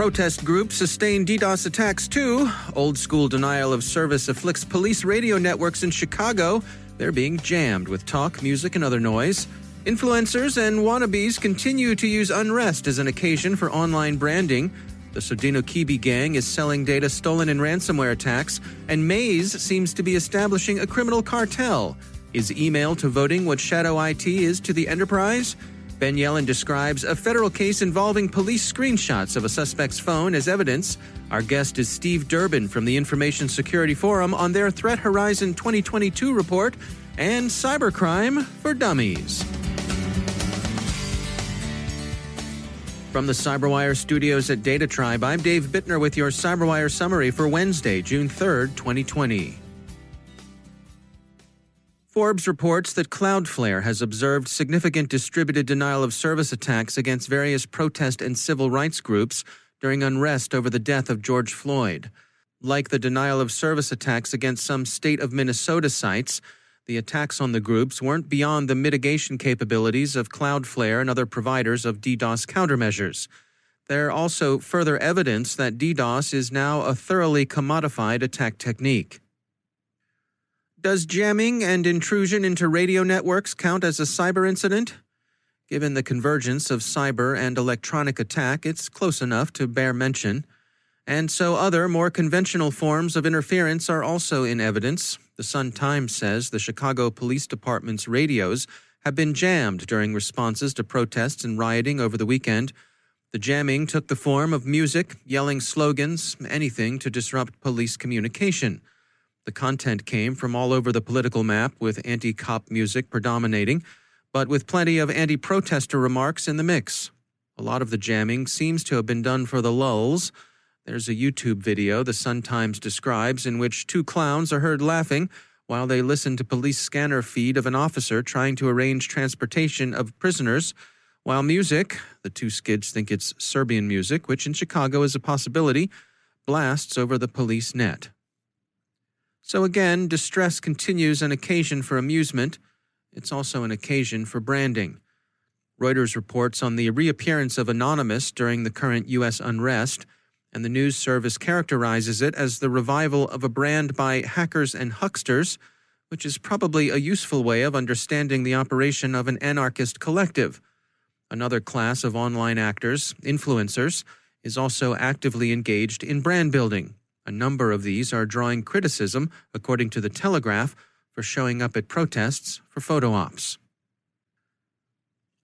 Protest groups sustain DDoS attacks too. Old school denial of service afflicts police radio networks in Chicago. They're being jammed with talk, music, and other noise. Influencers and wannabes continue to use unrest as an occasion for online branding. The Sodinokibi gang is selling data stolen in ransomware attacks, and Maze seems to be establishing a criminal cartel. Is email to voting what shadow IT is to the enterprise? Ben Yelin describes a federal case involving police screenshots of a suspect's phone as evidence. Our guest is Steve Durbin from the Information Security Forum on their Threat Horizon 2022 report and Cybercrime for Dummies. From the CyberWire studios at DataTribe, I'm Dave Bittner with your CyberWire summary for Wednesday, June 3rd, 2020. Forbes reports that Cloudflare has observed significant distributed denial of service attacks against various protest and civil rights groups during unrest over the death of George Floyd. Like the denial of service attacks against some state of Minnesota sites, the attacks on the groups weren't beyond the mitigation capabilities of Cloudflare and other providers of DDoS countermeasures. There are also further evidence that DDoS is now a thoroughly commodified attack technique. Does jamming and intrusion into radio networks count as a cyber incident? Given the convergence of cyber and electronic attack, it's close enough to bear mention. And so other, more conventional forms of interference are also in evidence. The Sun Times says the Chicago Police Department's radios have been jammed during responses to protests and rioting over the weekend. The jamming took the form of music, yelling slogans, anything to disrupt police communication. The content came from all over the political map, with anti cop music predominating, but with plenty of anti protester remarks in the mix. A lot of the jamming seems to have been done for the lulls. There's a YouTube video the Sun Times describes in which two clowns are heard laughing while they listen to police scanner feed of an officer trying to arrange transportation of prisoners, while music, the two skids think it's Serbian music, which in Chicago is a possibility, blasts over the police net. So again, distress continues an occasion for amusement. It's also an occasion for branding. Reuters reports on the reappearance of Anonymous during the current U.S. unrest, and the news service characterizes it as the revival of a brand by hackers and hucksters, which is probably a useful way of understanding the operation of an anarchist collective. Another class of online actors, influencers, is also actively engaged in brand building. A number of these are drawing criticism, according to The Telegraph, for showing up at protests for photo ops.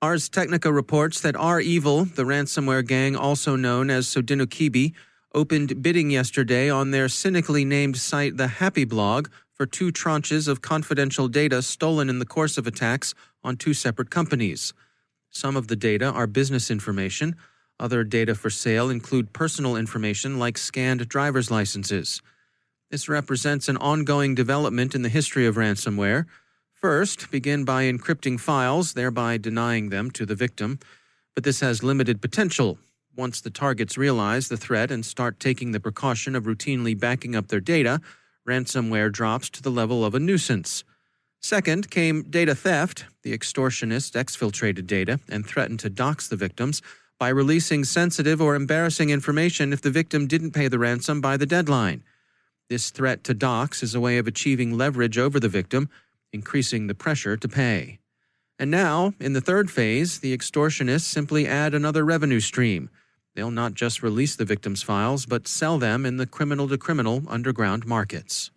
Ars Technica reports that REvil, the ransomware gang also known as Sodinokibi, opened bidding yesterday on their cynically named site The Happy Blog for two tranches of confidential data stolen in the course of attacks on two separate companies. Some of the data are business information, other data for sale include personal information like scanned driver's licenses. This represents an ongoing development in the history of ransomware. First, begin by encrypting files, thereby denying them to the victim. But this has limited potential. Once the targets realize the threat and start taking the precaution of routinely backing up their data, ransomware drops to the level of a nuisance. Second came data theft. The extortionist exfiltrated data and threatened to dox the victims by releasing sensitive or embarrassing information if the victim didn't pay the ransom by the deadline. This threat to dox is a way of achieving leverage over the victim, increasing the pressure to pay. And now, in the third phase, the extortionists simply add another revenue stream. They'll not just release the victim's files, but sell them in the criminal to criminal underground markets.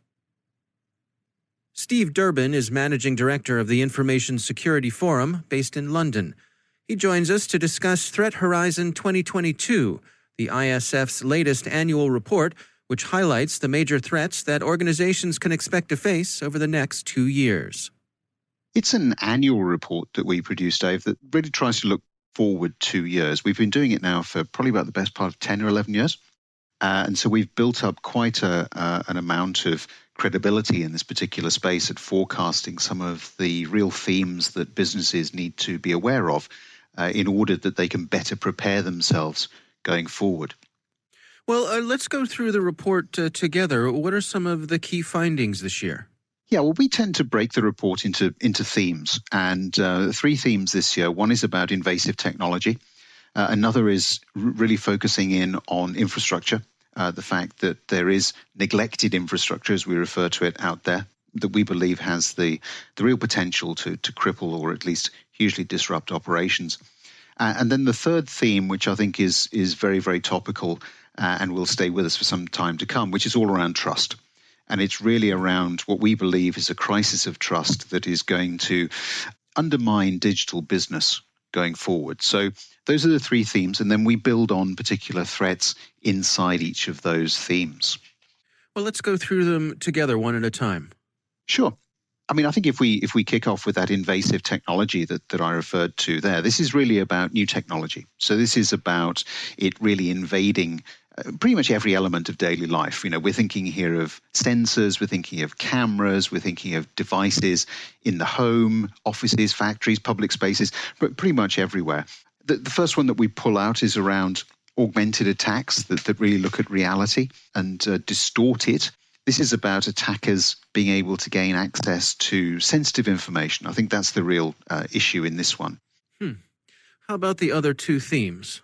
Steve Durbin is managing director of the Information Security Forum based in London. He joins us to discuss Threat Horizon 2022, the ISF's latest annual report, which highlights the major threats that organizations can expect to face over the next two years. It's an annual report that we produce, Dave, that really tries to look forward two years. We've been doing it now for probably about the best part of 10 or 11 years. Uh, and so we've built up quite a, uh, an amount of credibility in this particular space at forecasting some of the real themes that businesses need to be aware of uh, in order that they can better prepare themselves going forward. Well, uh, let's go through the report uh, together. What are some of the key findings this year? Yeah, well, we tend to break the report into into themes, and uh, three themes this year. One is about invasive technology. Uh, another is r- really focusing in on infrastructure, uh, the fact that there is neglected infrastructure, as we refer to it, out there that we believe has the the real potential to to cripple or at least hugely disrupt operations. Uh, and then the third theme, which I think is is very very topical uh, and will stay with us for some time to come, which is all around trust. And it's really around what we believe is a crisis of trust that is going to undermine digital business going forward. So those are the three themes, and then we build on particular threats inside each of those themes. Well, let's go through them together one at a time. Sure. I mean, I think if we if we kick off with that invasive technology that, that I referred to there, this is really about new technology. So this is about it really invading pretty much every element of daily life. You know, we're thinking here of sensors, we're thinking of cameras, we're thinking of devices in the home, offices, factories, public spaces, but pretty much everywhere. The, the first one that we pull out is around augmented attacks that, that really look at reality and uh, distort it. This is about attackers being able to gain access to sensitive information. I think that's the real uh, issue in this one. Hmm. How about the other two themes?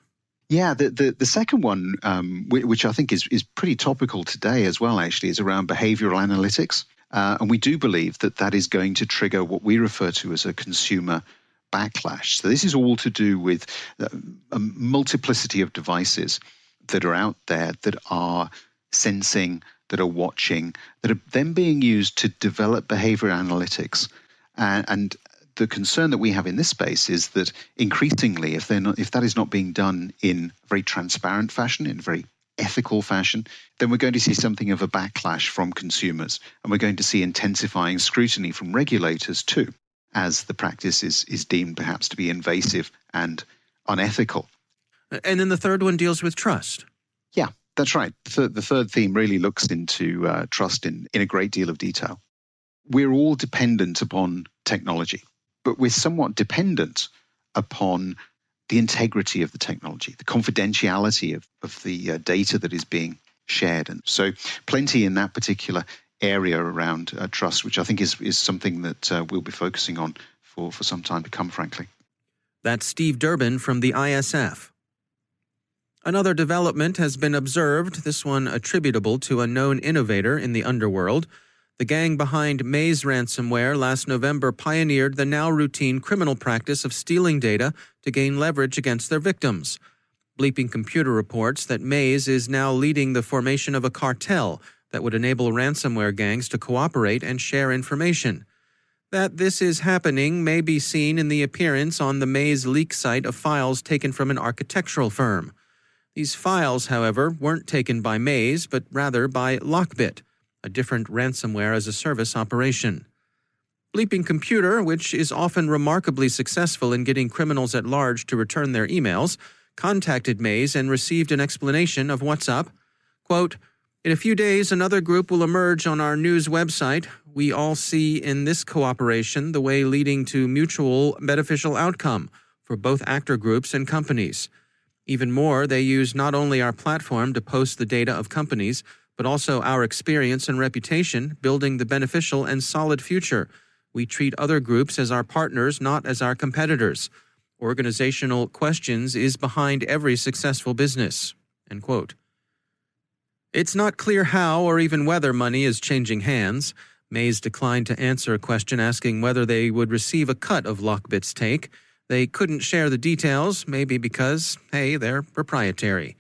Yeah, the, the, the second one, um, which I think is, is pretty topical today as well, actually, is around behavioral analytics. Uh, and we do believe that that is going to trigger what we refer to as a consumer backlash. So this is all to do with uh, a multiplicity of devices that are out there that are sensing, that are watching, that are then being used to develop behavior analytics. And, and the concern that we have in this space is that increasingly, if they're not, if that is not being done in a very transparent fashion, in a very ethical fashion, then we're going to see something of a backlash from consumers, and we're going to see intensifying scrutiny from regulators too, as the practice is is deemed perhaps to be invasive and unethical. And then the third one deals with trust. Yeah, that's right. The, the third theme really looks into uh, trust in, in a great deal of detail. We're all dependent upon technology but we're somewhat dependent upon the integrity of the technology, the confidentiality of, of the uh, data that is being shared. And so, plenty in that particular area around uh, trust, which I think is, is something that uh, we'll be focusing on for, for some time to come, frankly. That's Steve Durbin from the ISF. Another development has been observed, this one attributable to a known innovator in the underworld. The gang behind Maze ransomware last November pioneered the now routine criminal practice of stealing data to gain leverage against their victims. Bleeping Computer reports that Maze is now leading the formation of a cartel that would enable ransomware gangs to cooperate and share information. That this is happening may be seen in the appearance on the Maze leak site of files taken from an architectural firm. These files, however, weren't taken by Maze, but rather by Lockbit a different ransomware as a service operation. Bleeping Computer, which is often remarkably successful in getting criminals at large to return their emails, contacted Maze and received an explanation of what's up. Quote, in a few days, another group will emerge on our news website. We all see in this cooperation the way leading to mutual beneficial outcome for both actor groups and companies. Even more, they use not only our platform to post the data of companies, but also our experience and reputation building the beneficial and solid future. We treat other groups as our partners, not as our competitors. Organizational questions is behind every successful business. End quote. It's not clear how or even whether money is changing hands. Maze declined to answer a question asking whether they would receive a cut of Lockbit's take. They couldn't share the details, maybe because, hey, they're proprietary.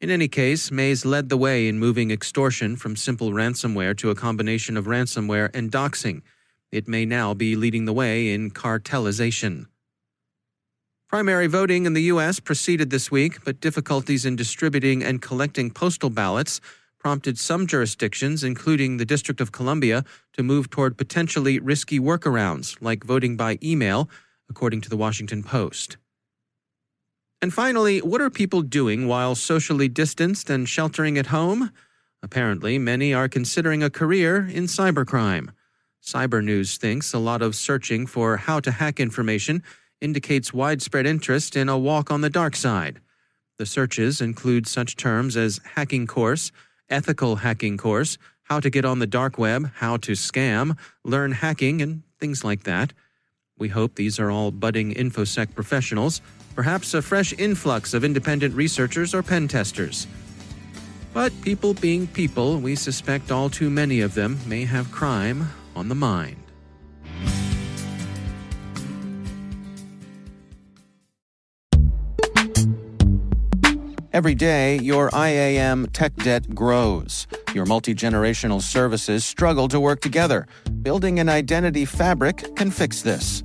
In any case, Maze led the way in moving extortion from simple ransomware to a combination of ransomware and doxing. It may now be leading the way in cartelization. Primary voting in the U.S. proceeded this week, but difficulties in distributing and collecting postal ballots prompted some jurisdictions, including the District of Columbia, to move toward potentially risky workarounds, like voting by email, according to the Washington Post. And finally, what are people doing while socially distanced and sheltering at home? Apparently, many are considering a career in cybercrime. Cybernews thinks a lot of searching for how to hack information indicates widespread interest in a walk on the dark side. The searches include such terms as hacking course, ethical hacking course, how to get on the dark web, how to scam, learn hacking, and things like that. We hope these are all budding InfoSec professionals, perhaps a fresh influx of independent researchers or pen testers. But people being people, we suspect all too many of them may have crime on the mind. Every day, your IAM tech debt grows. Your multi generational services struggle to work together. Building an identity fabric can fix this.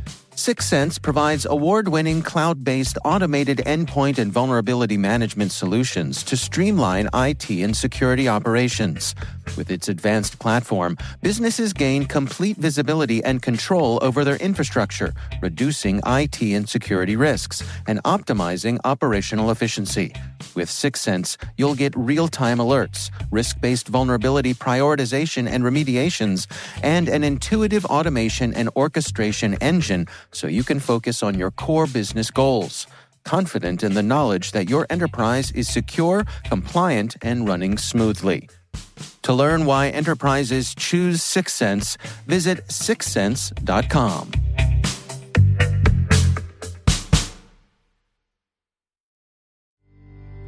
Syxsense. Syxsense provides award winning cloud based automated endpoint and vulnerability management solutions to streamline IT and security operations. With its advanced platform, businesses gain complete visibility and control over their infrastructure, reducing IT and security risks and optimizing operational efficiency. With Syxsense, you'll get real time alerts, risk based vulnerability prioritization and remediations, and an intuitive automation and orchestration engine so you can focus on your core business goals. Confident in the knowledge that your enterprise is secure, compliant, and running smoothly. To learn why enterprises choose Syxsense, visit syxsense.com.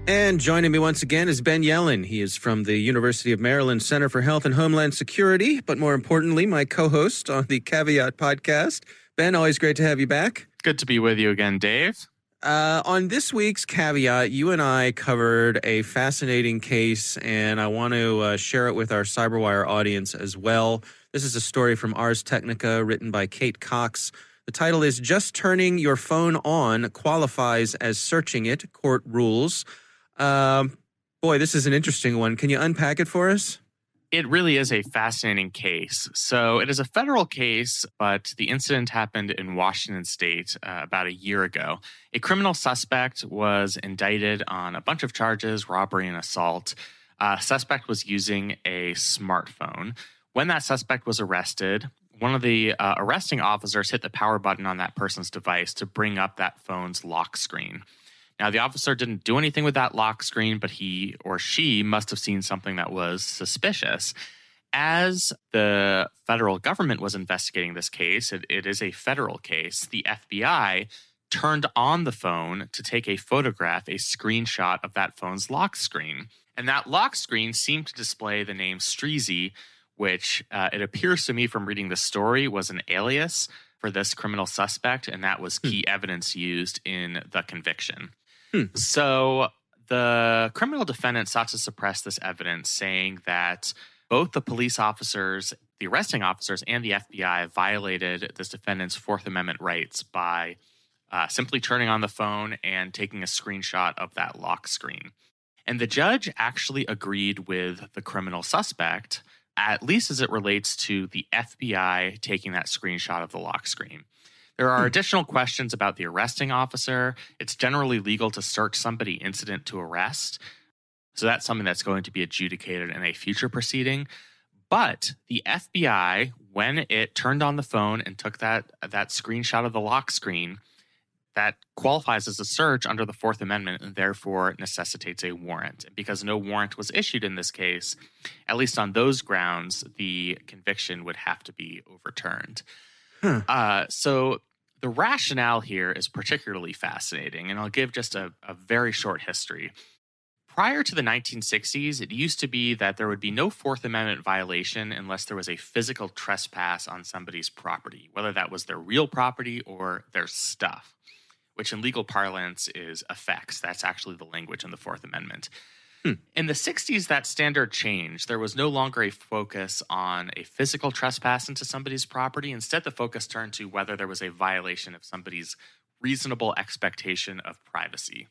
And joining me once again is Ben Yelin. He is from the University of Maryland Center for Health and Homeland Security, but more importantly, my co host on the Caveat podcast. Ben, always great to have you back. Good to be with you again, Dave. Uh, on this week's Caveat, you and I covered a fascinating case, and I want to uh, share it with our Cyberwire audience as well. This is a story from Ars Technica written by Kate Cox. The title is Just Turning Your Phone On Qualifies as Searching It Court Rules. Um, boy, this is an interesting one. Can you unpack it for us? It really is a fascinating case. So, it is a federal case, but the incident happened in Washington state uh, about a year ago. A criminal suspect was indicted on a bunch of charges robbery and assault. Uh, suspect was using a smartphone. When that suspect was arrested, one of the uh, arresting officers hit the power button on that person's device to bring up that phone's lock screen. Now, the officer didn't do anything with that lock screen, but he or she must have seen something that was suspicious. As the federal government was investigating this case, it, it is a federal case, the FBI turned on the phone to take a photograph, a screenshot of that phone's lock screen. And that lock screen seemed to display the name Streezy, which uh, it appears to me from reading the story was an alias for this criminal suspect, and that was key hmm. evidence used in the conviction. Hmm. So the criminal defendant sought to suppress this evidence, saying that both the police officers, the arresting officers, and the FBI violated this defendant's Fourth Amendment rights by uh, simply turning on the phone and taking a screenshot of that lock screen. And the judge actually agreed with the criminal suspect at least as it relates to the FBI taking that screenshot of the lock screen. There are hmm. additional questions about the arresting officer. It's generally legal to search somebody incident to arrest. So that's something that's going to be adjudicated in a future proceeding. But the FBI, when it turned on the phone and took that that screenshot of the lock screen, that qualifies as a search under the Fourth Amendment and therefore necessitates a warrant. Because no warrant was issued in this case, at least on those grounds, the conviction would have to be overturned. Hmm. Uh, so the rationale here is particularly fascinating, and I'll give just a, a very short history. Prior to the 1960s, it used to be that there would be no Fourth Amendment violation unless there was a physical trespass on somebody's property, whether that was their real property or their stuff which in legal parlance is effects. That's actually the language in the Fourth Amendment. Hmm. In the 60s, that standard changed. There was no longer a focus on a physical trespass into somebody's property. Instead, the focus turned to whether there was a violation of somebody's reasonable expectation of privacy.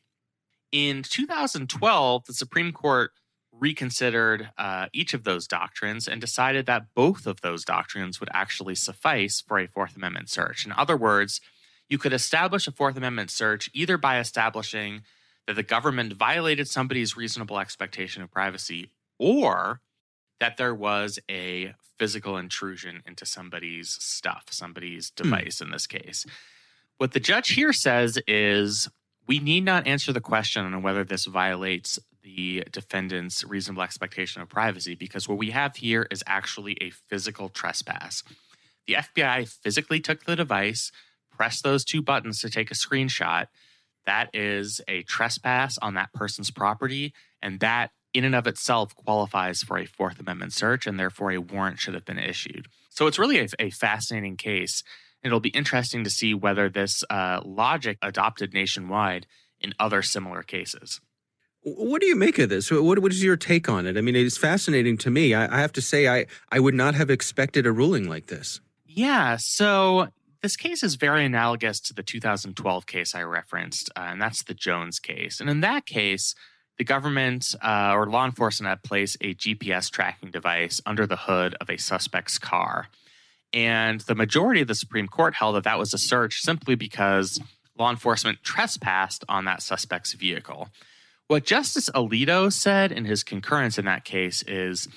In 2012, the Supreme Court reconsidered uh, each of those doctrines and decided that both of those doctrines would actually suffice for a Fourth Amendment search. In other words, you could establish a Fourth Amendment search either by establishing that the government violated somebody's reasonable expectation of privacy or that there was a physical intrusion into somebody's stuff, somebody's hmm. device in this case. What the judge here says is we need not answer the question on whether this violates the defendant's reasonable expectation of privacy because what we have here is actually a physical trespass. The FBI physically took the device, pressed those two buttons to take a screenshot, that is a trespass on that person's property. And that, in and of itself, qualifies for a Fourth Amendment search, and therefore a warrant should have been issued. So it's really a, a fascinating case. It'll be interesting to see whether this uh, logic adopted nationwide in other similar cases. What do you make of this? What, what is your take on it? I mean, it's fascinating to me. I, I have to say, I, I would not have expected a ruling like this. Yeah. So this case is very analogous to the 2012 case I referenced, uh, and that's the Jones case. And in that case, the government uh, or law enforcement had placed a GPS tracking device under the hood of a suspect's car. And the majority of the Supreme Court held that that was a search simply because law enforcement trespassed on that suspect's vehicle. What Justice Alito said in his concurrence in that case is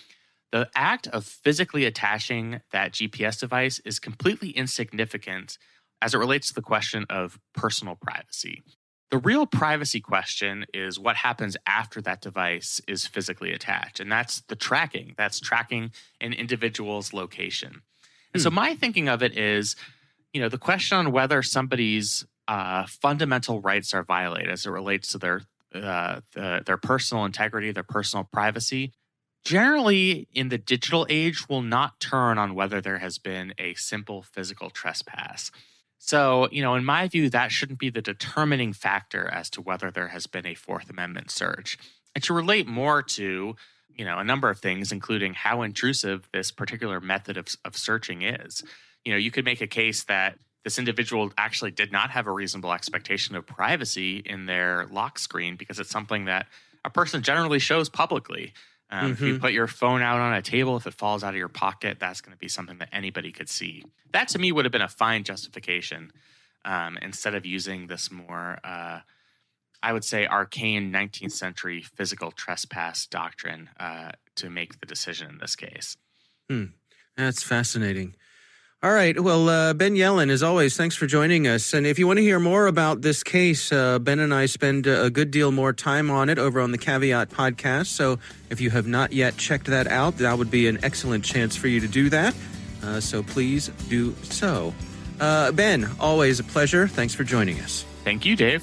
the act of physically attaching that GPS device is completely insignificant as it relates to the question of personal privacy. The real privacy question is what happens after that device is physically attached. And that's the tracking. That's tracking an individual's location. And hmm. so my thinking of it is, you know, the question on whether somebody's uh, fundamental rights are violated as it relates to their uh, the, their personal integrity, their personal privacy, generally in the digital age will not turn on whether there has been a simple physical trespass. So, you know, in my view, that shouldn't be the determining factor as to whether there has been a Fourth Amendment search. And to relate more to, you know, a number of things, including how intrusive this particular method of, of searching is. You know, you could make a case that this individual actually did not have a reasonable expectation of privacy in their lock screen because it's something that a person generally shows publicly. Um, mm-hmm. If you mm-hmm. put your phone out on a table, if it falls out of your pocket, that's going to be something that anybody could see. That to me would have been a fine justification um, instead of using this more, uh, I would say, arcane 19th century physical trespass doctrine uh, to make the decision in this case. Hmm. That's fascinating. All right. Well, uh, Ben Yelin, as always, thanks for joining us. And if you want to hear more about this case, uh, Ben and I spend a good deal more time on it over on the Caveat podcast. So if you have not yet checked that out, that would be an excellent chance for you to do that. Uh, so please do so. Uh, ben, always a pleasure. Thanks for joining us. Thank you, Dave.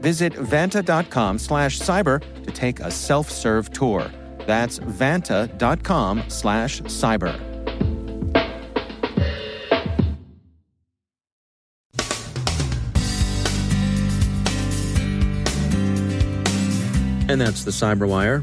Visit vanta.com slash cyber to take a self-serve tour. That's vanta.com slash cyber. And that's the Cyberwire.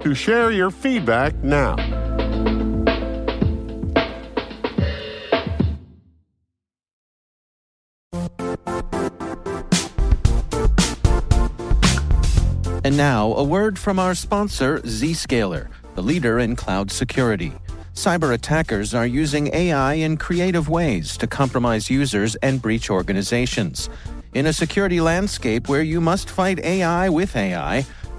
to share your feedback now. And now, a word from our sponsor, Zscaler, the leader in cloud security. Cyber attackers are using AI in creative ways to compromise users and breach organizations. In a security landscape where you must fight AI with AI,